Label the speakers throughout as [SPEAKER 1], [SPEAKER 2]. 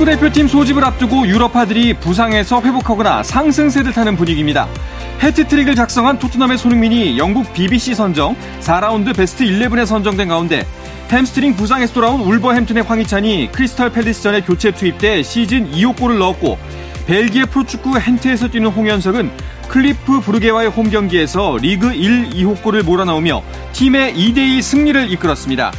[SPEAKER 1] 축구대표팀 소집을 앞두고 유럽파들이 부상에서 회복하거나 상승세를 타는 분위기입니다. 해트트릭을 작성한 토트넘의 손흥민이 영국 BBC 선정 4라운드 베스트 11에 선정된 가운데 햄스트링 부상에서 돌아온 울버햄튼의 황희찬이 크리스탈 팰리스전에 교체 투입돼 시즌 2호 골을 넣었고 벨기에 프로축구 헨트에서 뛰는 홍현석은 클뤼프 브뤼허와의 홈 경기에서 리그 1, 2호 골을 몰아넣으며 팀의 2대2 승리를 이끌었습니다.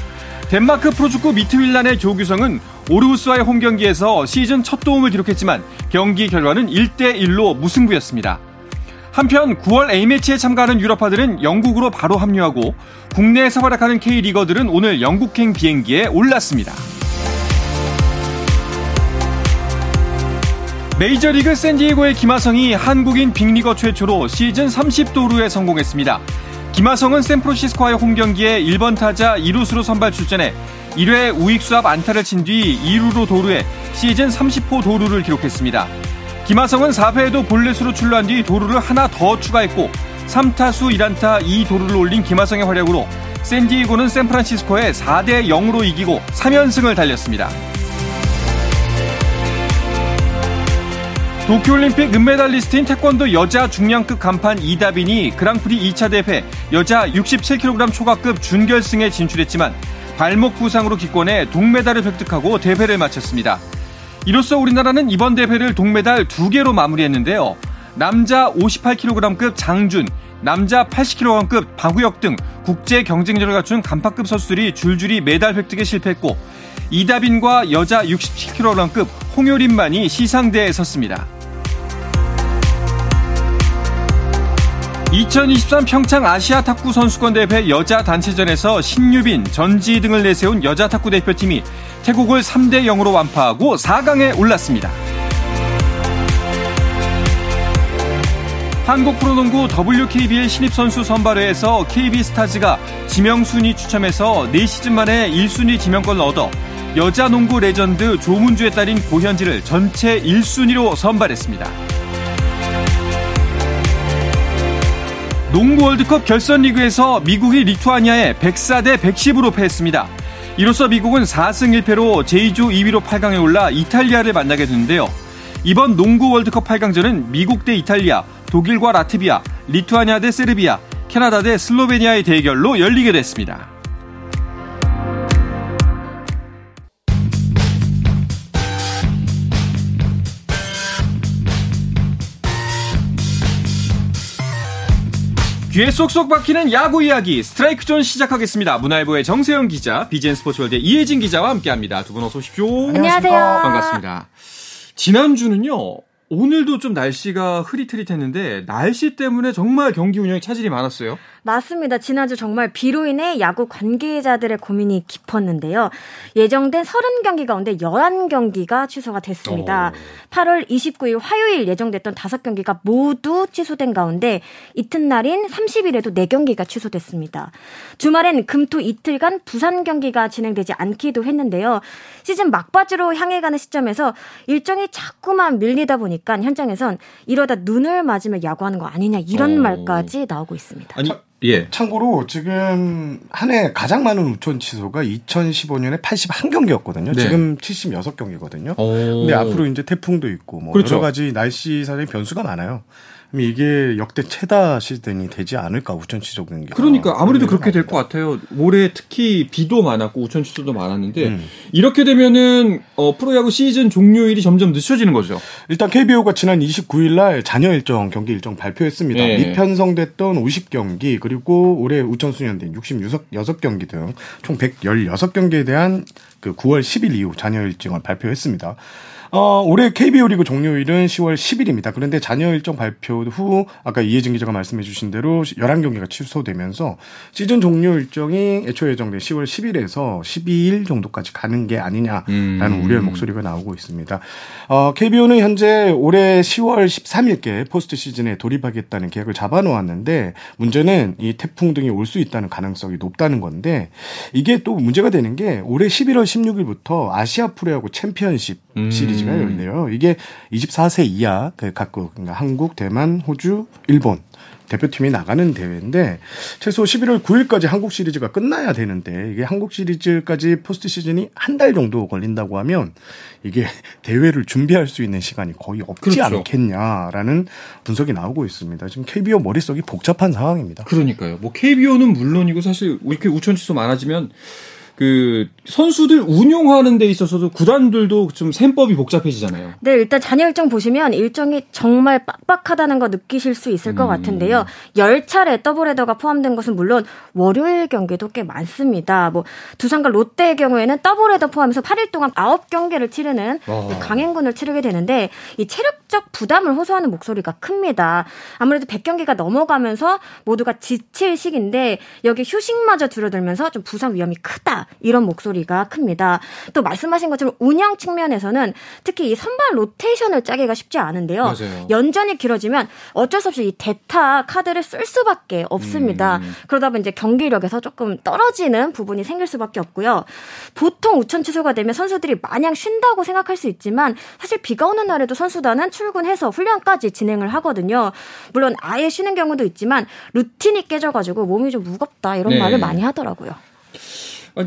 [SPEAKER 1] 덴마크 프로축구 미트윌란의 조규성은 오르후스와의 홈 경기에서 시즌 첫 도움을 기록했지만 경기 결과는 1대1로 무승부였습니다. 한편 9월 A매치에 참가하는 유럽파들은 영국으로 바로 합류하고 국내에서 활약하는 K리거들은 오늘 영국행 비행기에 올랐습니다. 메이저리그 샌디에고의 김하성이 한국인 빅리거 최초로 시즌 30도루에 성공했습니다. 김하성은 샌프란시스코와의 홈 경기에 1번 타자 2루수로 선발 출전해 1회 우익수 앞 안타를 친 뒤 2루로 도루해 시즌 30호 도루를 기록했습니다. 김하성은 4회에도 볼넷으로 출루한 뒤 도루를 하나 더 추가했고 3타수 1안타 2도루를 올린 김하성의 활약으로 샌디에고는 샌프란시스코에 4대 0으로 이기고 3연승을 달렸습니다. 도쿄올림픽 은메달리스트인 태권도 여자 중량급 간판 이다빈이 그랑프리 2차 대회 여자 67kg 초과급 준결승에 진출했지만 발목 부상으로 기권해 동메달을 획득하고 대회를 마쳤습니다. 이로써 우리나라는 이번 대회를 동메달 2개로 마무리했는데요. 남자 58kg급 장준, 남자 80kg급 박우혁 등 국제 경쟁력을 갖춘 간파급 선수들이 줄줄이 메달 획득에 실패했고 이다빈과 여자 67kg급 홍효린만이 시상대에 섰습니다. 2023 평창 아시아 탁구 선수권 대회 여자 단체전에서 신유빈, 전지희 등을 내세운 여자 탁구 대표팀이 태국을 3대 0으로 완파하고 4강에 올랐습니다. 한국 프로농구 WKBL 신입선수 선발회에서 KB스타즈가 지명순위 추첨에서 4시즌 만에 1순위 지명권을 얻어 여자 농구 레전드 조문주의 딸인 고현지를 전체 1순위로 선발했습니다. 농구 월드컵 결선 리그에서 미국이 리투아니아에 104대 110으로 패했습니다. 이로써 미국은 4승 1패로 제2조 2위로 8강에 올라 이탈리아를 만나게 되는데요. 이번 농구 월드컵 8강전은 미국 대 이탈리아, 독일과 라트비아, 리투아니아 대 세르비아, 캐나다 대 슬로베니아의 대결로 열리게 됐습니다. 귀에 쏙쏙 박히는 야구 이야기 스트라이크 존 시작하겠습니다. 문화일보의 정세영 기자, 비젠 스포츠월드 이혜진 기자와 함께합니다. 두 분 어서 오십시오.
[SPEAKER 2] 안녕하세요.
[SPEAKER 1] 반갑습니다. 지난주는요. 오늘도 좀 날씨가 흐릿흐릿했는데 날씨 때문에 정말 경기 운영에 차질이 많았어요.
[SPEAKER 2] 맞습니다. 지난주 정말 비로 인해 야구 관계자들의 고민이 깊었는데요. 예정된 30경기 가운데 11경기가 취소가 됐습니다. 오. 8월 29일 화요일 예정됐던 5경기가 모두 취소된 가운데 이튿날인 30일에도 4경기가 취소됐습니다. 주말엔 금토 이틀간 부산 경기가 진행되지 않기도 했는데요. 시즌 막바지로 향해 가는 시점에서 일정이 자꾸만 밀리다 보니까 현장에선 이러다 눈을 맞으며 야구하는 거 아니냐 이런 오. 말까지 나오고 있습니다.
[SPEAKER 3] 아니 예. 참고로 지금 한 해 가장 많은 우천 취소가 2015년에 81경기였거든요. 네. 지금 76경기거든요. 오. 근데 앞으로 이제 태풍도 있고 뭐 그렇죠. 여러 가지 날씨 사정의 변수가 많아요. 이게 역대 최다 시즌이 되지 않을까 우천 취소 경기.
[SPEAKER 1] 그러니까 아무래도 그렇게 될 것 같아요. 올해 특히 비도 많았고 우천 취소도 많았는데 음. 이렇게 되면은 어, 프로야구 시즌 종료일이 점점 늦춰지는 거죠.
[SPEAKER 3] 일단 KBO가 지난 29일 날 잔여 일정 경기 일정 발표했습니다. 네. 미편성됐던 50경기 그리고 올해 우천 수년된 66경기 등 총 116경기에 대한 그 9월 10일 이후 잔여 일정을 발표했습니다. 어, 올해 KBO 리그 종료일은 10월 10일입니다. 그런데 잔여 일정 발표 후 아까 이혜진 기자가 말씀해 주신 대로 11경기가 취소되면서 시즌 종료 일정이 애초 예정된 10월 10일에서 12일 정도까지 가는 게 아니냐라는 음. 우려의 목소리가 나오고 있습니다. 어, KBO는 현재 올해 10월 13일께 포스트 시즌에 돌입하겠다는 계획을 잡아놓았는데 문제는 이 태풍 등이 올 수 있다는 가능성이 높다는 건데 이게 또 문제가 되는 게 올해 11월 16일부터 아시아 프로야구 챔피언십 음. 시리즈 가 열려요. 이게 24세 이하 그 각국 그러니까 한국, 대만, 호주, 일본 대표팀이 나가는 대회인데 최소 11월 9일까지 한국 시리즈가 끝나야 되는데 이게 한국 시리즈까지 포스트 시즌이 한 달 정도 걸린다고 하면 이게 대회를 준비할 수 있는 시간이 거의 없지 그렇죠. 않겠냐라는 분석이 나오고 있습니다. 지금 KBO 머릿속이 복잡한 상황입니다.
[SPEAKER 1] 그러니까요. 뭐 KBO는 물론이고 사실 이렇게 우천 취소 많아지면 그 선수들 운용하는 데 있어서도 구단들도 좀 셈법이 복잡해지잖아요.
[SPEAKER 2] 네, 일단 잔여 일정 보시면 일정이 정말 빡빡하다는 거 느끼실 수 있을 것 음. 같은데요. 10차례 더블헤더가 포함된 것은 물론 월요일 경기도 꽤 많습니다. 뭐 두산과 롯데의 경우에는 더블헤더 포함해서 8일 동안 9경기를 치르는 어. 강행군을 치르게 되는데 이 체력적 부담을 호소하는 목소리가 큽니다. 아무래도 100경기가 넘어가면서 모두가 지칠 시기인데 여기 휴식마저 줄어들면서 좀 부상 위험이 크다. 이런 목소리가 큽니다. 또 말씀하신 것처럼 운영 측면에서는 특히 이 선발 로테이션을 짜기가 쉽지 않은데요. 맞아요. 연전이 길어지면 어쩔 수 없이 이 대타 카드를 쓸 수밖에 없습니다. 음. 그러다 보면 이제 경기력에서 조금 떨어지는 부분이 생길 수밖에 없고요. 보통 우천 취소가 되면 선수들이 마냥 쉰다고 생각할 수 있지만 사실 비가 오는 날에도 선수단은 출근해서 훈련까지 진행을 하거든요. 물론 아예 쉬는 경우도 있지만 루틴이 깨져가지고 몸이 좀 무겁다 이런 네. 말을 많이 하더라고요.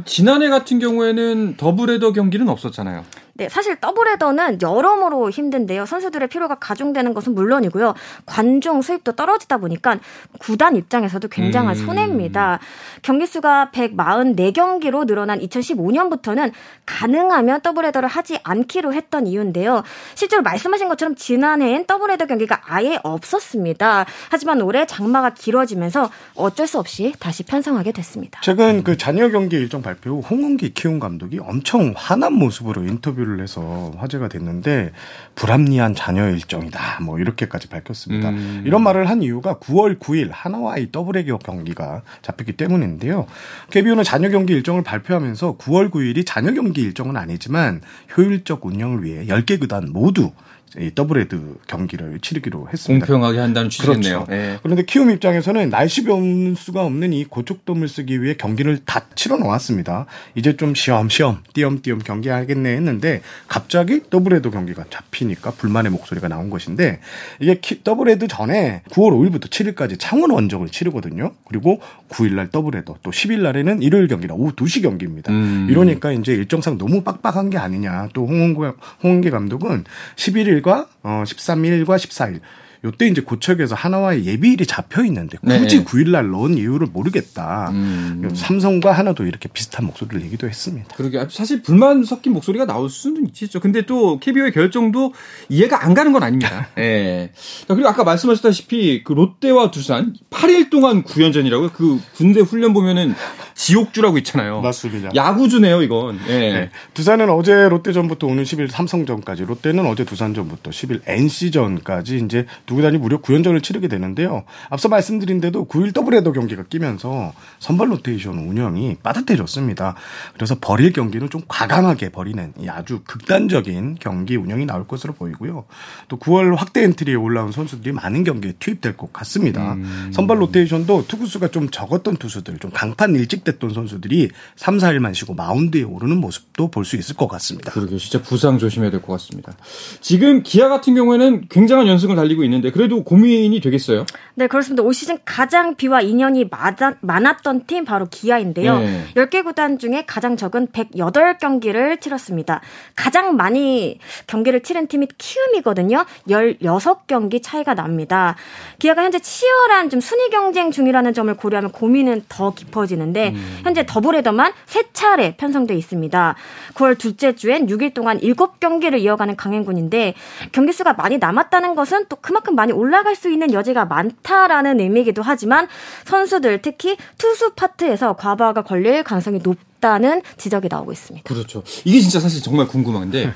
[SPEAKER 1] 지난해 같은 경우에는 더블헤더 경기는 없었잖아요.
[SPEAKER 2] 네, 사실 더블헤더는 여러모로 힘든데요. 선수들의 피로가 가중되는 것은 물론이고요. 관중 수입도 떨어지다 보니까 구단 입장에서도 굉장한 음. 손해입니다. 경기 수가 144경기로 늘어난 2015년부터는 가능하면 더블헤더를 하지 않기로 했던 이유인데요. 실제로 말씀하신 것처럼 지난해엔 더블헤더 경기가 아예 없었습니다. 하지만 올해 장마가 길어지면서 어쩔 수 없이 다시 편성하게 됐습니다.
[SPEAKER 3] 최근 그 잔여 경기 일정 발표 후 홍은기 키움 감독이 엄청 화난 모습으로 인터뷰 인터뷰를 해서 화제가 됐는데 불합리한 잔여 일정이다. 뭐 이렇게까지 밝혔습니다. 음. 이런 말을 한 이유가 9월 9일 하나와의 더블의 경기가 잡혔기 때문인데요. KBO는 잔여 경기 일정을 발표하면서 9월 9일이 잔여 경기 일정은 아니지만 효율적 운영을 위해 10개 구단 모두 이 더블헤더 경기를 치르기로 했습니다.
[SPEAKER 1] 공평하게 한다는 취지겠네요.
[SPEAKER 3] 그렇죠. 네. 그런데 키움 입장에서는 날씨 변수가 없는 이 고척돔을 쓰기 위해 경기를 다 치러 놓았습니다. 이제 좀 쉬엄쉬엄 띄엄띄엄 경기하겠네 했는데 갑자기 더블헤더 경기가 잡히니까 불만의 목소리가 나온 것인데 이게 더블헤더 전에 9월 5일부터 7일까지 창원 원정을 치르거든요. 그리고 9일날 더블헤더 또 10일 날에는 일요일 경기라 오후 2시 경기입니다. 음. 이러니까 이제 일정상 너무 빡빡한 게 아니냐. 또 홍원기 감독은 11일 13일과 어 13일과 14일 요때 이제 고척에서 하나와의 예비일이 잡혀 있는데 굳이 네. 9일날 넣은 이유를 모르겠다. 음. 삼성과 하나도 이렇게 비슷한 목소리를 내기도 했습니다.
[SPEAKER 1] 그러게 사실 불만 섞인 목소리가 나올 수는 있죠. 근데 또 KBO의 결정도 이해가 안 가는 건 아닙니다. 예. 네. 그리고 아까 말씀하셨다시피 그 롯데와 두산 8일 동안 구연전이라고요. 그 군대 훈련 보면은 지옥주라고 있잖아요.
[SPEAKER 3] 맞습니다.
[SPEAKER 1] 야구주네요, 이건. 예. 네.
[SPEAKER 3] 두산은 어제 롯데전부터 오늘 10일 삼성전까지, 롯데는 어제 두산전부터 10일 NC전까지 이제 두 구단이 무려 9연전을 치르게 되는데요. 앞서 말씀드린 대로 9일 더블헤더 경기가 끼면서 선발 로테이션 운영이 빠듯해졌습니다. 그래서 버릴 경기는 좀 과감하게 버리는 아주 극단적인 경기 운영이 나올 것으로 보이고요. 또 9월 확대 엔트리에 올라온 선수들이 많은 경기에 투입될 것 같습니다. 음. 선발 로테이션도 투구수가 좀 적었던 투수들, 좀 강판 일찍 됐던 선수들이 3, 4일만 쉬고 마운드에 오르는 모습도 볼 수 있을 것 같습니다.
[SPEAKER 1] 그러게 진짜 부상 조심해야 될 것 같습니다. 지금 기아 같은 경우에는 굉장한 연승을 달리고 있는데 그래도 고민이 되겠어요?
[SPEAKER 2] 네, 그렇습니다. 올 시즌 가장 비와 인연이 맞아, 많았던 팀 바로 기아인데요. 네. 10개 구단 중에 가장 적은 108경기를 치렀습니다. 가장 많이 경기를 치른 팀이 키움이거든요. 16경기 차이가 납니다. 기아가 현재 치열한 좀 순위 경쟁 중이라는 점을 고려하면 고민은 더 깊어지는데 음. 현재 더블헤더만 3차례 편성돼 있습니다. 9월 둘째 주엔 6일 동안 7경기를 이어가는 강행군인데 경기 수가 많이 남았다는 것은 또 그만큼 많이 올라갈 수 있는 여지가 많다라는 의미이기도 하지만 선수들 특히 투수 파트에서 과부하가 걸릴 가능성이 높다. 없다는 지적이 나오고 있습니다.
[SPEAKER 1] 그렇죠. 이게 진짜 사실 정말 궁금한데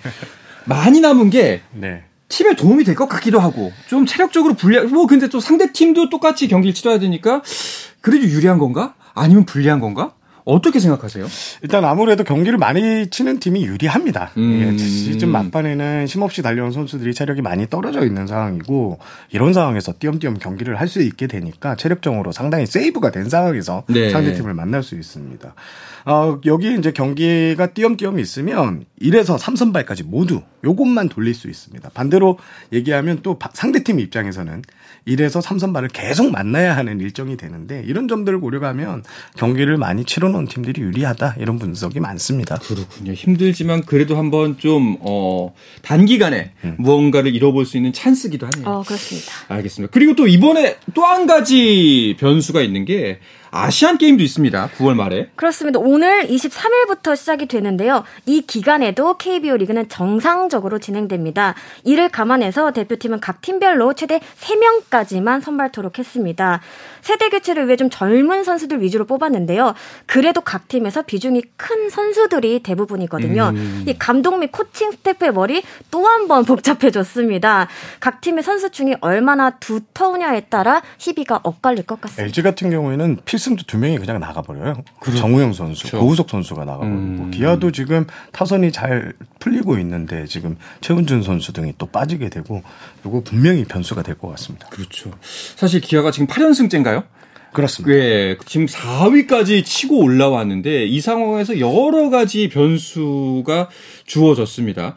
[SPEAKER 1] 많이 남은 게 네. 팀에 도움이 될 것 같기도 하고 좀 체력적으로 불리한 뭐 근데 또 상대 팀도 똑같이 경기를 치러야 되니까 그래도 유리한 건가? 아니면 불리한 건가? 어떻게 생각하세요?
[SPEAKER 3] 일단 아무래도 경기를 많이 치는 팀이 유리합니다. 음. 시즌 막판에는 힘없이 달려온 선수들이 체력이 많이 떨어져 있는 상황이고 이런 상황에서 띄엄띄엄 경기를 할 수 있게 되니까 체력적으로 상당히 세이브가 된 상황에서 네. 상대팀을 만날 수 있습니다. 어, 여기 이제 경기가 띄엄띄엄 있으면 1에서 3선발까지 모두 요것만 돌릴 수 있습니다. 반대로 얘기하면 또 상대팀 입장에서는 1에서 3선발을 계속 만나야 하는 일정이 되는데 이런 점들을 고려하면 경기를 많이 치러놓은 팀들이 유리하다 이런 분석이 많습니다.
[SPEAKER 1] 그렇군요. 힘들지만 그래도 한번 좀 어, 단기간에 음. 무언가를 이뤄볼 수 있는 찬스기도 하네요.
[SPEAKER 2] 어, 그렇습니다.
[SPEAKER 1] 알겠습니다. 그리고 또 이번에 또 한 가지 변수가 있는 게 아시안 게임도 있습니다. 9월 말에.
[SPEAKER 2] 그렇습니다. 오늘 23일부터 시작이 되는데요. 이 기간에도 KBO 리그는 정상적으로 진행됩니다. 이를 감안해서 대표팀은 각 팀별로 최대 3명까지만 선발토록 했습니다. 세대 교체를 위해 좀 젊은 선수들 위주로 뽑았는데요. 그래도 각 팀에서 비중이 큰 선수들이 대부분이거든요. 음. 이 감독 및 코칭 스태프의 머리 또 한 번 복잡해졌습니다. 각 팀의 선수층이 얼마나 두터우냐에 따라 희비가 엇갈릴 것 같습니다.
[SPEAKER 3] LG 같은 경우에는 필 승도 두 명이 그냥 나가버려요. 그렇죠. 정우영 선수, 그렇죠. 고우석 선수가 나가버리고 음. 기아도 지금 타선이 잘 풀리고 있는데 지금 최훈준 선수 등이 또 빠지게 되고 이거 분명히 변수가 될 것 같습니다.
[SPEAKER 1] 그렇죠. 사실 기아가 지금 8연승째인가요?
[SPEAKER 3] 그렇습니다.
[SPEAKER 1] 예, 지금 4위까지 치고 올라왔는데 이 상황에서 여러 가지 변수가 주어졌습니다.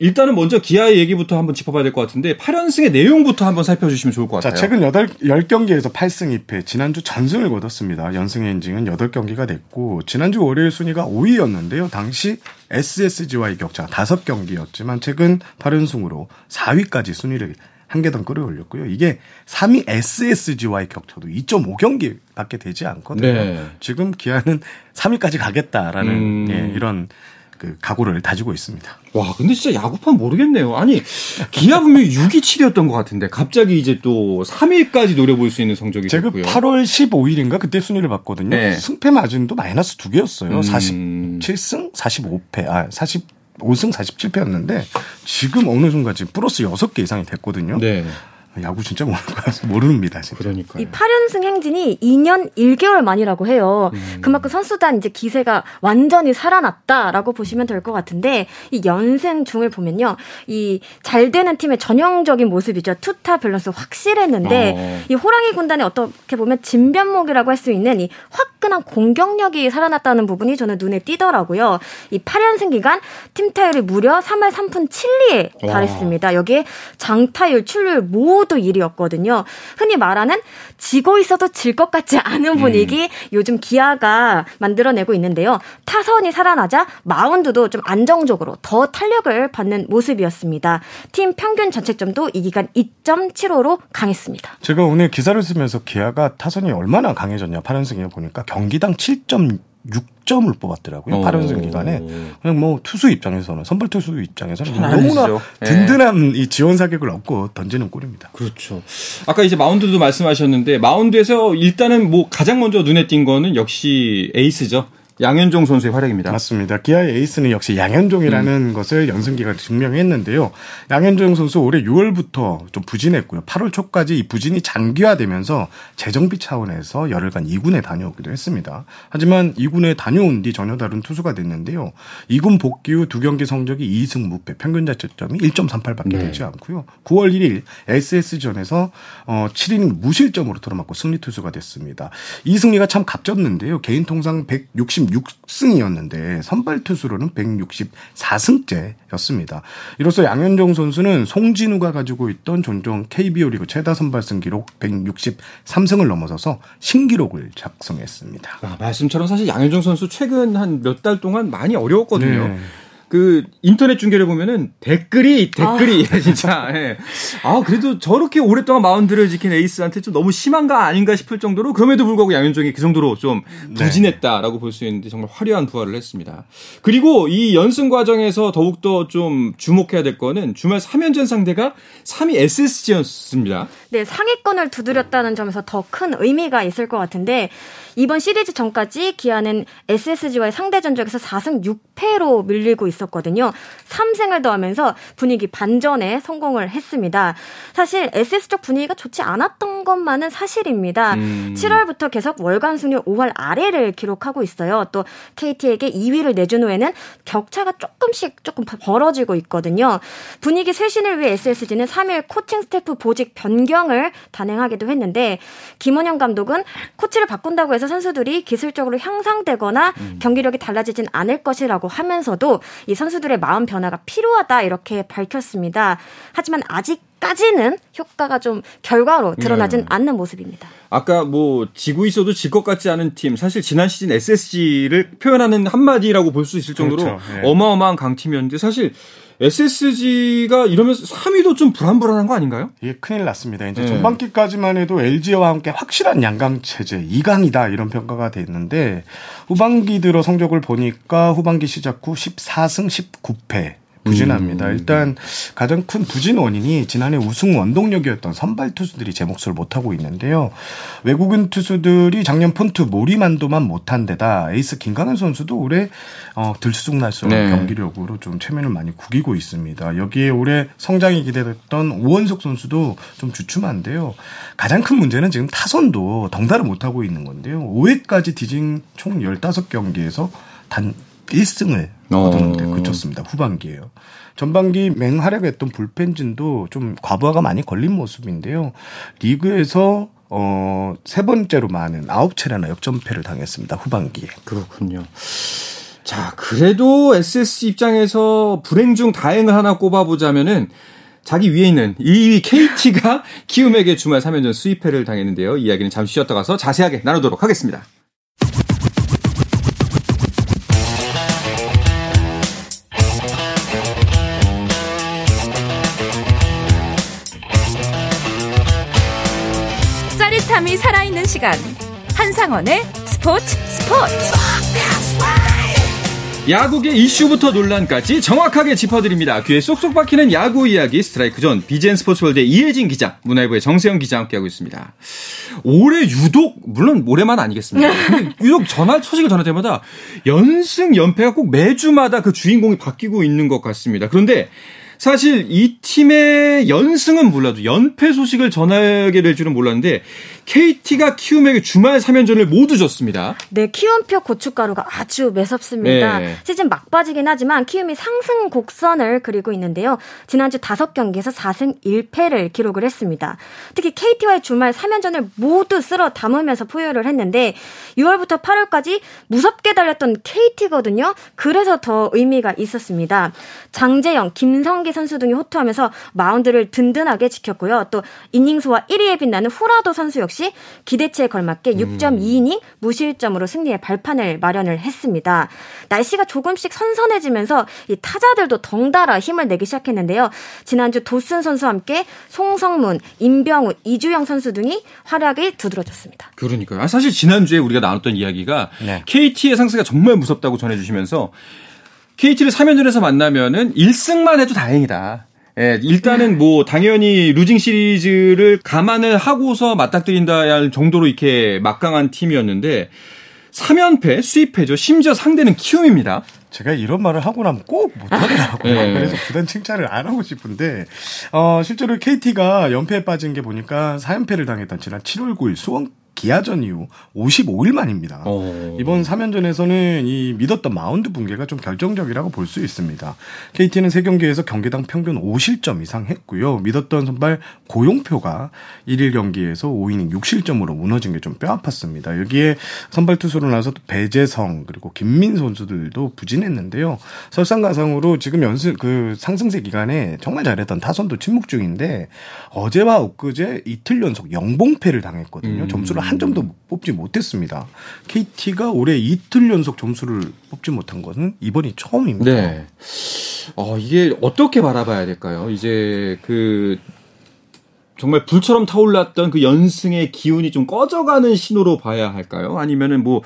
[SPEAKER 1] 일단은 먼저 기아의 얘기부터 한번 짚어봐야 될 것 같은데 8연승의 내용부터 한번 살펴주시면 좋을 것 같아요.
[SPEAKER 3] 자, 최근 8, 10경기에서 8승 2패, 지난주 전승을 거뒀습니다. 연승 엔징은 8경기가 됐고 지난주 월요일 순위가 5위였는데요. 당시 SSG와의 격차가 5경기였지만 최근 8연승으로 4위까지 순위를 한 계단 끌어올렸고요. 이게 3위 SSG와의 격차도 2.5경기밖에 되지 않거든요. 네. 지금 기아는 3위까지 가겠다라는 음... 예, 이런 그 각오를 다지고 있습니다.
[SPEAKER 1] 와, 근데 진짜 야구판 모르겠네요. 아니, 기아 분명히 6위 7위였던 것 같은데 갑자기 이제 또 3위까지 노려볼 수 있는 성적이
[SPEAKER 3] 제가 됐고요. 8월 15일인가 그때 순위를 봤거든요. 네. 승패 마진도 마이너스 2개였어요. 음... 47승, 45패, 아, 45승 47패였는데 지금 어느 순간 지금 플러스 6개 이상이 됐거든요. 네. 야구 진짜 모릅니다 진짜.
[SPEAKER 1] 그러니까
[SPEAKER 2] 이 8연승 행진이 2년 1개월 만이라고 해요. 음. 그만큼 선수단 이제 기세가 완전히 살아났다라고 보시면 될 것 같은데 이 연승 중을 보면요. 이 잘 되는 팀의 전형적인 모습이죠. 투타 밸런스 확실했는데 어. 이 호랑이 군단의 어떻게 보면 진면목이라고 할 수 있는 이 화끈한 공격력이 살아났다는 부분이 저는 눈에 띄더라고요. 이 8연승 기간 팀 타율이 무려 3할 3푼 7리에 달했습니다. 여기에 장타율, 출루율 모두 모두 1위였거든요. 흔히 말하는 지고 있어도 질 것 같지 않은 음. 분위기 음. 요즘 기아가 만들어내고 있는데요. 타선이 살아나자 마운드도 좀 안정적으로 더 탄력을 받는 모습이었습니다. 팀 평균 자책점도 이 기간 2.75로 강했습니다.
[SPEAKER 3] 제가 오늘 기사를 쓰면서 기아가 타선이 얼마나 강해졌냐 8연승에 보니까 경기당 7점 6점을 뽑았더라고요. 오. 8연승 기간에. 그냥 뭐 투수 입장에서는 선발 투수 입장에서는 너무나 네. 든든한 이 지원 사격을 얻고 던지는 꼴입니다.
[SPEAKER 1] 그렇죠. 아까 이제 마운드도 말씀하셨는데 마운드에서 일단은 뭐 가장 먼저 눈에 띈 거는 역시 에이스죠. 양현종 선수의 활약입니다.
[SPEAKER 3] 맞습니다. 기아의 에이스는 역시 양현종이라는 음. 것을 연승기가 증명했는데요. 양현종 선수 올해 6월부터 좀 부진했고요. 8월 초까지 이 부진이 장기화되면서 재정비 차원에서 열흘간 2군에 다녀오기도 했습니다. 하지만 2군에 다녀온 뒤 전혀 다른 투수가 됐는데요. 2군 복귀 후 두 경기 성적이 2승 무패, 평균 자책점이 1.38밖에 네. 되지 않고요. 9월 1일 SS전에서 어 7인 무실점으로 들어맞고 승리 투수가 됐습니다. 이 승리가 참 값졌는데요. 개인 통상 160 166승이었는데 선발 투수로는 164승째였습니다. 이로써 양현종 선수는 송진우가 가지고 있던 종종 KBO 리그 최다 선발승 기록 163승을 넘어서서 신기록을 작성했습니다.
[SPEAKER 1] 아, 말씀처럼 사실 양현종 선수 최근 한 몇 달 동안 많이 어려웠거든요. 네. 그 인터넷 중계를 보면은 댓글이 댓글이 아. 진짜 예. 아 그래도 저렇게 오랫동안 마운드를 지킨 에이스한테 좀 너무 심한가 아닌가 싶을 정도로 그럼에도 불구하고 양현종이 그 정도로 좀 네. 부진했다라고 볼수 있는데 정말 화려한 부활을 했습니다. 그리고 이 연승 과정에서 더욱더 좀 주목해야 될 거는 주말 3연전 상대가 3위 SSG였습니다.
[SPEAKER 2] 네, 상위권을 두드렸다는 점에서 더 큰 의미가 있을 것 같은데 이번 시리즈 전까지 기아는 SSG와의 상대 전적에서 4승 6패로 밀리고 있 었거든요. 3승을 더하면서 분위기 반전에 성공을 했습니다. 사실 SS 쪽 분위기가 좋지 않았던 것만은 사실입니다. 음. 7월부터 계속 월간 승률 5할 아래를 기록하고 있어요. 또 KT에게 2위를 내준 후에는 격차가 조금씩 조금 벌어지고 있거든요. 분위기 쇄신을 위해 SSG는 3일 코칭 스태프 보직 변경을 단행하기도 했는데 김원영 감독은 코치를 바꾼다고 해서 선수들이 기술적으로 향상되거나 음. 경기력이 달라지진 않을 것이라고 하면서도 이 선수들의 마음 변화가 필요하다 이렇게 밝혔습니다. 하지만 아직 까지는 효과가 좀 결과로 드러나진 네. 않는 모습입니다.
[SPEAKER 1] 아까 뭐 지고 있어도 질 것 같지 않은 팀 사실 지난 시즌 SSG를 표현하는 한마디라고 볼 수 있을 정도로 그렇죠. 네. 어마어마한 강팀이었는데 사실 SSG가 이러면서 3위도 좀 불안불안한 거 아닌가요?
[SPEAKER 3] 예, 큰일 났습니다. 이제 네. 전반기까지만 해도 LG와 함께 확실한 양강 체제 2강이다 이런 평가가 됐는데 후반기 들어 성적을 보니까 후반기 시작 후 14승 19패 부진합니다. 음. 일단 가장 큰 부진 원인이 지난해 우승 원동력이었던 선발 투수들이 제 몫을 못하고 있는데요. 외국인 투수들이 작년 폰트 모리만도만 못한 데다 에이스 김강현 선수도 올해 어, 들쑥날쑥한 네. 경기력으로 좀 체면을 많이 구기고 있습니다. 여기에 올해 성장이 기대됐던 오원석 선수도 좀 주춤한데요. 가장 큰 문제는 지금 타선도 덩달아 못하고 있는 건데요. 5회까지 뒤진 총 15경기에서 단 1승을 거두는데 어. 그쳤습니다. 후반기에요. 전반기 맹활약했던 불펜진도 좀 과부하가 많이 걸린 모습인데요. 리그에서 어, 세 번째로 많은 아홉 차례나 역전패를 당했습니다. 후반기에.
[SPEAKER 1] 그렇군요. 자, 그래도 SS 입장에서 불행 중 다행을 하나 꼽아보자면은 자기 위에 있는 2위 KT가 키움에게 주말 3연전 수입패를 당했는데요. 이야기는 잠시 쉬었다 가서 자세하게 나누도록 하겠습니다.
[SPEAKER 4] 사람이 살아있는 시간 한상원의 스포츠 스포츠
[SPEAKER 1] 야구계 이슈부터 논란까지 정확하게 짚어드립니다. 귀에 쏙쏙 박히는 야구 이야기 스트라이크 존 비젠 스포츠월드의 이혜진 기자, 문화일보의 정세영 기자 함께하고 있습니다. 올해 유독 물론 올해만 아니겠습니다. 유독 전할 소식을 전할 때마다 연승 연패가 꼭 매주마다 그 주인공이 바뀌고 있는 것 같습니다. 그런데 사실 이 팀의 연승은 몰라도 연패 소식을 전하게 될 줄은 몰랐는데 KT가 키움에게 주말 3연전을 모두 졌습니다.
[SPEAKER 2] 네, 키움표 고춧가루가 아주 매섭습니다. 네. 시즌 막바지긴 하지만 키움이 상승 곡선을 그리고 있는데요. 지난주 5경기에서 4승 1패를 기록을 했습니다. 특히 KT와의 주말 3연전을 모두 쓸어 담으면서 포효를 했는데 6월부터 8월까지 무섭게 달렸던 KT거든요. 그래서 더 의미가 있었습니다. 장재영, 김성기 선수 등이 호투하면서 마운드를 든든하게 지켰고요. 또 이닝수와 1위에 빛나는 후라도 선수 역시 역시 기대치에 걸맞게 6.2이닝 음. 무실점으로 승리의 발판을 마련을 했습니다. 날씨가 조금씩 선선해지면서 이 타자들도 덩달아 힘을 내기 시작했는데요. 지난주 도슨 선수와 함께 송성문, 임병우, 이주영 선수 등이 활약이 두드러졌습니다.
[SPEAKER 1] 그러니까요. 아, 사실 지난주에 우리가 나눴던 이야기가 네. KT의 상승가 정말 무섭다고 전해주시면서 KT를 3연전에서 만나면은 1승만 해도 다행이다. 예, 일단은 뭐 당연히 루징 시리즈를 감안을 하고서 맞닥뜨린다 할 정도로 이렇게 막강한 팀이었는데 3연패 수입해죠. 심지어 상대는 키움입니다.
[SPEAKER 3] 제가 이런 말을 하고 나면 꼭 못하더라고요. 네. 그래서 부단 칭찬을 안 하고 싶은데, 어, 실제로 KT가 연패에 빠진 게 보니까 4연패를 당했던 지난 7월 9일 수원 기아전 이후 55일 만입니다. 오. 어. 이번 3연전에서는 이 믿었던 마운드 붕괴가 좀 결정적이라고 볼 수 있습니다. KT는 3경기에서 경기당 평균 5실점 이상 했고요. 믿었던 선발 고용표가 1일 경기에서 5이닝 6실점으로 무너진 게 좀 뼈아팠습니다. 여기에 선발 투수로 나서 배재성 그리고 김민 선수들도 부진했는데요. 설상가상으로 지금 연승 그 상승세 기간에 정말 잘했던 타선도 침묵 중인데 어제와 엊그제 이틀 연속 영봉패를 당했거든요. 음. 점수를 한 점도 뽑지 못했습니다. KT가 올해 이틀 연속 점수를 뽑지 못한 것은 이번이 처음입니다. 네.
[SPEAKER 1] 어, 이게 어떻게 바라봐야 될까요? 이제 그 정말 불처럼 타올랐던 그 연승의 기운이 좀 꺼져가는 신호로 봐야 할까요? 아니면은 뭐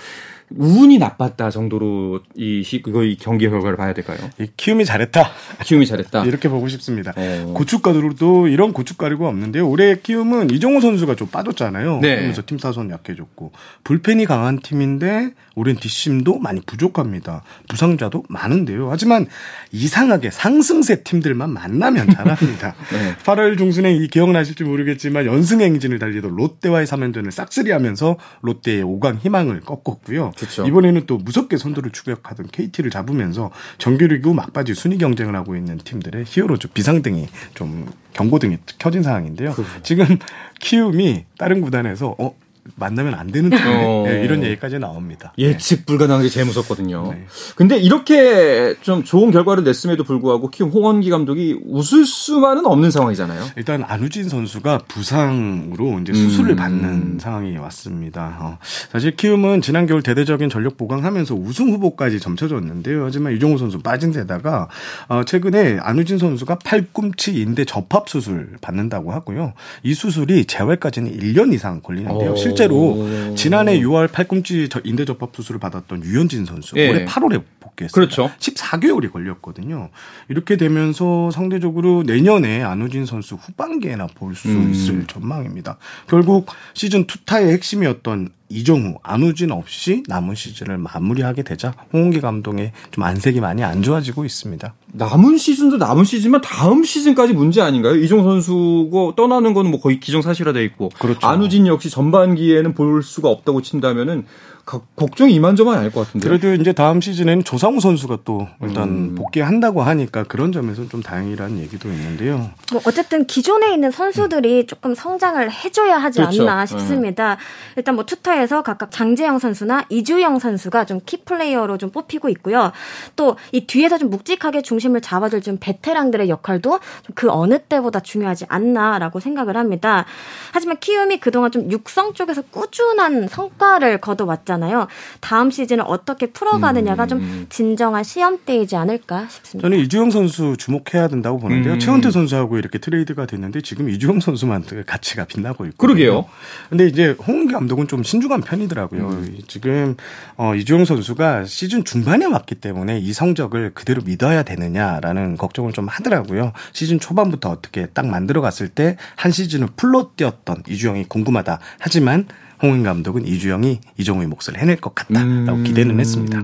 [SPEAKER 1] 운이 나빴다 정도로 이 시, 그거 이 경기 결과를 봐야 될까요?
[SPEAKER 3] 이 키움이 잘했다.
[SPEAKER 1] 키움이 잘했다.
[SPEAKER 3] 이렇게 보고 싶습니다. 어. 고춧가루도 이런 고춧가루가 없는데요. 올해 키움은 이정우 선수가 좀 빠졌잖아요. 네. 그러면서 팀 사선 약해졌고 불펜이 강한 팀인데 올해는 뒷심도 많이 부족합니다. 부상자도 많은데요. 하지만 이상하게 상승세 팀들만 만나면 잘합니다. 네. 8월 중순에 이 기억나실지 모르겠지만 연승 행진을 달리던 롯데와의 3연전을 싹쓸이하면서 롯데의 5강 희망을 꺾었고요. 그쵸. 이번에는 또 무섭게 선두를 추격하던 KT를 잡으면서 정규리그 막바지 순위 경쟁을 하고 있는 팀들의 히어로즈 비상등이 좀 경고등이 켜진 상황인데요. 그렇죠. 지금 키움이 다른 구단에서 어 만나면 안 되는 어... 네, 이런 얘기까지 나옵니다.
[SPEAKER 1] 예측 네. 불가능한 게 제일 무섭거든요. 네. 근데 이렇게 좀 좋은 결과를 냈음에도 불구하고 키움 홍원기 감독이 웃을 수만은 없는 상황이잖아요.
[SPEAKER 3] 일단 안우진 선수가 부상으로 이제 수술을 음... 받는 상황이 왔습니다. 어. 사실 키움은 지난 겨울 대대적인 전력 보강하면서 우승 후보까지 점쳐졌는데요. 하지만 이종호 선수 빠진 데다가 어, 최근에 안우진 선수가 팔꿈치 인대 접합 수술 받는다고 하고요. 이 수술이 재활까지는 1년 이상 걸리는데요. 어... 실제로 지난해 6월 팔꿈치 인대 접합 수술을 받았던 유현진 선수 예. 올해 8월에 복귀했어요.
[SPEAKER 1] 그렇죠.
[SPEAKER 3] 14개월이 걸렸거든요. 이렇게 되면서 상대적으로 내년에 안우진 선수 후반기에나 볼수 음. 있을 전망입니다. 결국 시즌 투타의 핵심이었던 이종우, 안우진 없이 남은 시즌을 마무리하게 되자 홍은기 감독의 좀 안색이 많이 안 좋아지고 있습니다.
[SPEAKER 1] 남은 시즌도 남은 시즌만 다음 시즌까지 문제 아닌가요? 이종우 선수가 떠나는 거는 뭐 거의 기정사실화돼 있고 그렇죠. 안우진 역시 전반기에는 볼 수가 없다고 친다면은 걱정이 이만저만이 아닐 것 같은데.
[SPEAKER 3] 그래도 이제 다음 시즌에는 조상우 선수가 또 일단 음. 복귀한다고 하니까 그런 점에서는 좀 다행이라는 얘기도 있는데요.
[SPEAKER 2] 뭐 어쨌든 기존에 있는 선수들이 음. 조금 성장을 해줘야 하지 그렇죠. 않나 싶습니다. 음. 일단 뭐 투타에서 각각 장재영 선수나 이주영 선수가 좀 키플레이어로 좀 뽑히고 있고요. 또 이 뒤에서 좀 묵직하게 중심을 잡아줄 좀 베테랑들의 역할도 그 어느 때보다 중요하지 않나라고 생각을 합니다. 하지만 키움이 그동안 좀 육성 쪽에서 꾸준한 성과를 거둬왔잖아요. 있잖아요. 다음 시즌을 어떻게 풀어가느냐가 음. 좀 진정한 시험대이지 않을까 싶습니다.
[SPEAKER 3] 저는 이주영 선수 주목해야 된다고 보는데요. 음. 최원태 선수하고 이렇게 트레이드가 됐는데 지금 이주영 선수만 가치가 빛나고 있고.
[SPEAKER 1] 그러게요.
[SPEAKER 3] 근데 이제 홍 감독은 좀 신중한 편이더라고요. 음. 지금 어, 이주영 선수가 시즌 중반에 왔기 때문에 이 성적을 그대로 믿어야 되느냐라는 걱정을 좀 하더라고요. 시즌 초반부터 어떻게 딱 만들어 갔을 때 한 시즌을 풀로 뛰었던 이주영이 궁금하다. 하지만 홍인 감독은 이주영이 이종우의 몫을 해낼 것 같다라고 음. 기대는 했습니다.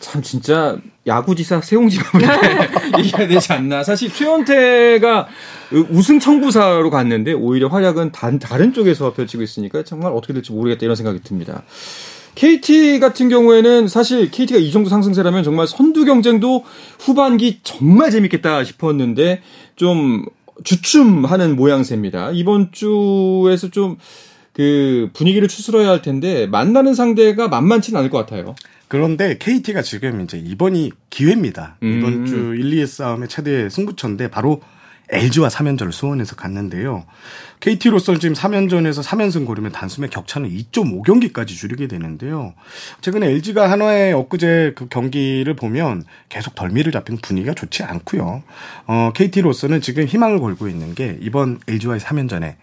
[SPEAKER 1] 참 진짜 야구지사 세홍지밥을 얘기해야 되지 않나. 사실 최원태가 우승 청부사로 갔는데 오히려 활약은 단, 다른 쪽에서 펼치고 있으니까 정말 어떻게 될지 모르겠다 이런 생각이 듭니다. KT 같은 경우에는 사실 KT가 이 정도 상승세라면 정말 선두 경쟁도 후반기 정말 재밌겠다 싶었는데 좀 주춤하는 모양새입니다. 이번 주에서 좀 그 분위기를 추스러야 할 텐데 만나는 상대가 만만치는 않을 것 같아요.
[SPEAKER 3] 그런데 KT가 지금 이제 이번이 기회입니다. 음. 이번 주 1, 2의 싸움의 최대 승부처인데 바로 LG와 3연전을 수원에서 갔는데요. KT로서는 지금 3연전에서 3연승 고르면 단숨에 격차는 2.5경기까지 줄이게 되는데요. 최근에 LG가 한화의 엊그제 그 경기를 보면 계속 덜미를 잡힌 분위기가 좋지 않고요. 어, KT로서는 지금 희망을 걸고 있는 게 이번 LG와의 3연전에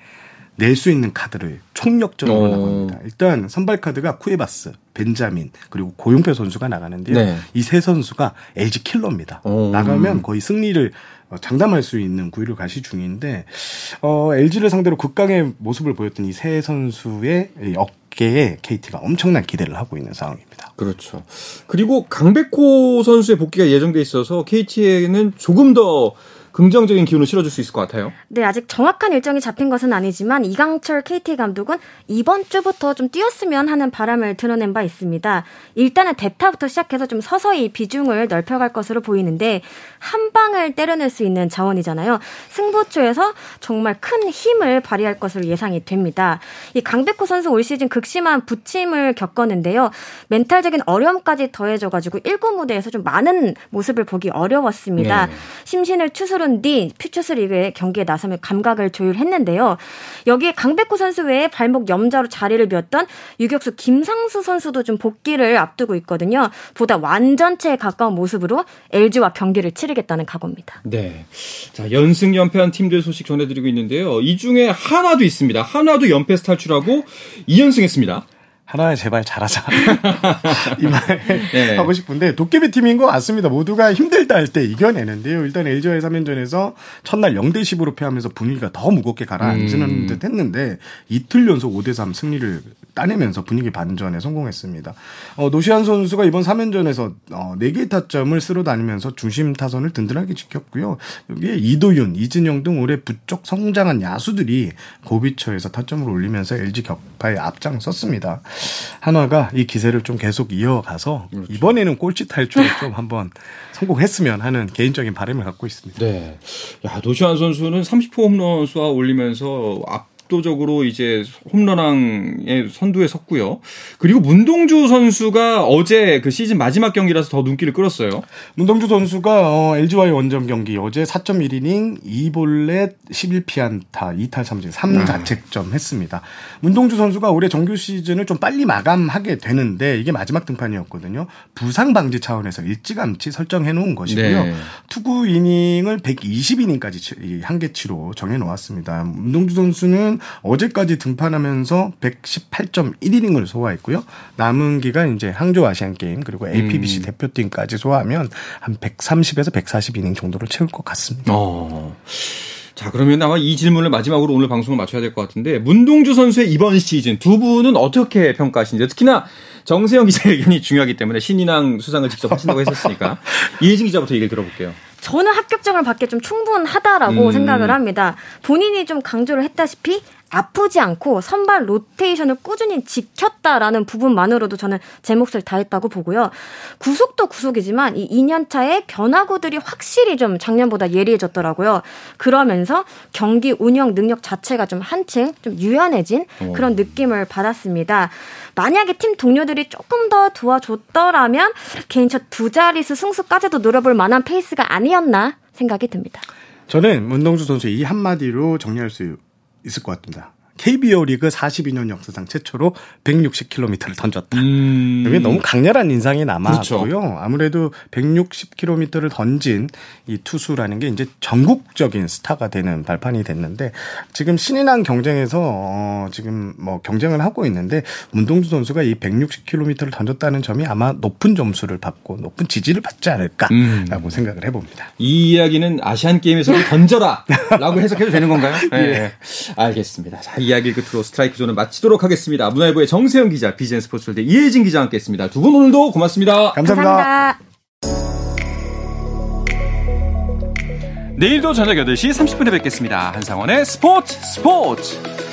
[SPEAKER 3] 낼 수 있는 카드를 총력적으로 어. 나갑니다. 일단 선발 카드가 쿠에바스, 벤자민 그리고 고용표 선수가 나가는데요. 네. 이세 선수가 LG 킬러입니다. 어. 나가면 거의 승리를 어, 장담할 수 있는 구위를 가시 중인데 어, LG를 상대로 극강의 모습을 보였던 이 세 선수의 어깨에 KT가 엄청난 기대를 하고 있는 상황입니다.
[SPEAKER 1] 그렇죠. 그리고 강백호 선수의 복귀가 예정돼 있어서 KT에는 조금 더 긍정적인 기운을 실어줄 수 있을 것 같아요.
[SPEAKER 2] 네, 아직 정확한 일정이 잡힌 것은 아니지만 이강철 KT 감독은 이번 주부터 좀 뛰었으면 하는 바람을 드러낸 바 있습니다. 일단은 대타부터 시작해서 좀 서서히 비중을 넓혀갈 것으로 보이는데 한 방을 때려낼 수 있는 자원이잖아요. 승부처에서 정말 큰 힘을 발휘할 것으로 예상이 됩니다. 이 강백호 선수 올 시즌 극심한 부침을 겪었는데요. 멘탈적인 어려움까지 더해져가지고 1구 무대에서 좀 많은 모습을 보기 어려웠습니다. 네. 심신을 추스른 뒤 퓨처스리그의 경기에 나서며 감각을 조율했는데요. 여기에 강백호 선수 외에 발목 염자로 자리를 비웠던 유격수 김상수 선수도 좀 복귀를 앞두고 있거든요. 보다 완전체에 가까운 모습으로 LG와 경기를 치르겠다는 각오입니다.
[SPEAKER 1] 네. 자, 연승 연패한 팀들 소식 전해드리고 있는데요. 이 중에 하나도 있습니다. 하나도 연패에서 탈출하고 2연승 했습니다.
[SPEAKER 3] 하나에 제발 잘하자. 이 말 네. 하고 싶은데 도깨비 팀인 것 같습니다. 모두가 힘들다 할 때 이겨내는데요. 일단 LG와의 3연전에서 첫날 0대 10으로 패하면서 분위기가 더 무겁게 가라앉는 음. 듯 했는데 이틀 연속 5대 3 승리를 따내면서 분위기 반전에 성공했습니다. 어, 노시안 선수가 이번 3연전에서 어, 4개의 타점을 쓸어 다니면서 중심 타선을 든든하게 지켰고요. 여기에 이도윤, 이진영 등 올해 부쩍 성장한 야수들이 고비처에서 타점을 올리면서 LG 격파에 앞장섰습니다. 한화가 이 기세를 좀 계속 이어가서 그렇죠. 이번에는 꼴찌 탈출에 좀 한번 성공했으면 하는 개인적인 바람을 갖고 있습니다.
[SPEAKER 1] 네. 야, 노시안 선수는 30호 홈런 쏘아 올리면서 앞 압도적으로 이제 홈런왕의 선두에 섰고요. 그리고 문동주 선수가 어제 그 시즌 마지막 경기라서 더 눈길을 끌었어요.
[SPEAKER 3] 문동주 선수가 어, LG와의 원정 경기 어제 4.1이닝 2볼넷 11피안타 2탈 3진 3자책점 했습니다. 문동주 선수가 올해 정규 시즌을 좀 빨리 마감하게 되는데 이게 마지막 등판이었거든요. 부상 방지 차원에서 일찌감치 설정해 놓은 것이고요. 네. 투구 이닝을 120이닝까지 한계치로 정해 놓았습니다. 문동주 선수는 어제까지 등판하면서 118.1이닝을 소화했고요. 남은 기간 이제 항저 아시안 게임 그리고 APBC 음. 대표팀까지 소화하면 한 130에서 140 이닝 정도를 채울 것 같습니다. 어.
[SPEAKER 1] 자, 그러면 아마 이 질문을 마지막으로 오늘 방송을 마쳐야 될 것 같은데 문동주 선수의 이번 시즌 두 분은 어떻게 평가하시는지 특히나 정세영 기자 의견이 중요하기 때문에 신인왕 수상을 직접 하신다고 했었으니까 이혜진 기자부터 얘기를 들어볼게요.
[SPEAKER 2] 저는 합격점을 받기 좀 충분하다라고 음. 생각을 합니다. 본인이 좀 강조를 했다시피 아프지 않고 선발 로테이션을 꾸준히 지켰다라는 부분만으로도 저는 제 몫을 다했다고 보고요. 구속도 구속이지만 이 2년차의 변화구들이 확실히 좀 작년보다 예리해졌더라고요. 그러면서 경기 운영 능력 자체가 좀 한층 좀 유연해진 그런 느낌을 받았습니다. 만약에 팀 동료들이 조금 더 도와줬더라면 개인 첫 두 자릿수 승수까지도 노려볼 만한 페이스가 아니었나 생각이 듭니다.
[SPEAKER 3] 저는 문동주 선수 이 한마디로 정리할 수 있을 것 같습니다. KBO 리그 42년 역사상 최초로 160km를 던졌다. 음. 이게 너무 강렬한 인상이 남았고요. 그렇죠. 아무래도 160km를 던진 이 투수라는 게 이제 전국적인 스타가 되는 발판이 됐는데 지금 신인왕 경쟁에서 어 지금 뭐 경쟁을 하고 있는데 문동주 선수가 이 160km를 던졌다는 점이 아마 높은 점수를 받고 높은 지지를 받지 않을까라고 음. 생각을 해봅니다.
[SPEAKER 1] 이 이야기는 아시안 게임에서도 던져라라고 해석해도 되는 건가요? 네. 예. 알겠습니다. 자, 이야기 끝으로 스트라이크 존을 마치도록 하겠습니다. 문화일보의 정세영 기자, 비젠 스포츠홀대 이혜진 기자와 함께했습니다. 두 분 오늘도 고맙습니다.
[SPEAKER 3] 감사합니다. 감사합니다.
[SPEAKER 1] 내일도 저녁 8시 30분에 뵙겠습니다. 한상원의 스포츠 스포츠.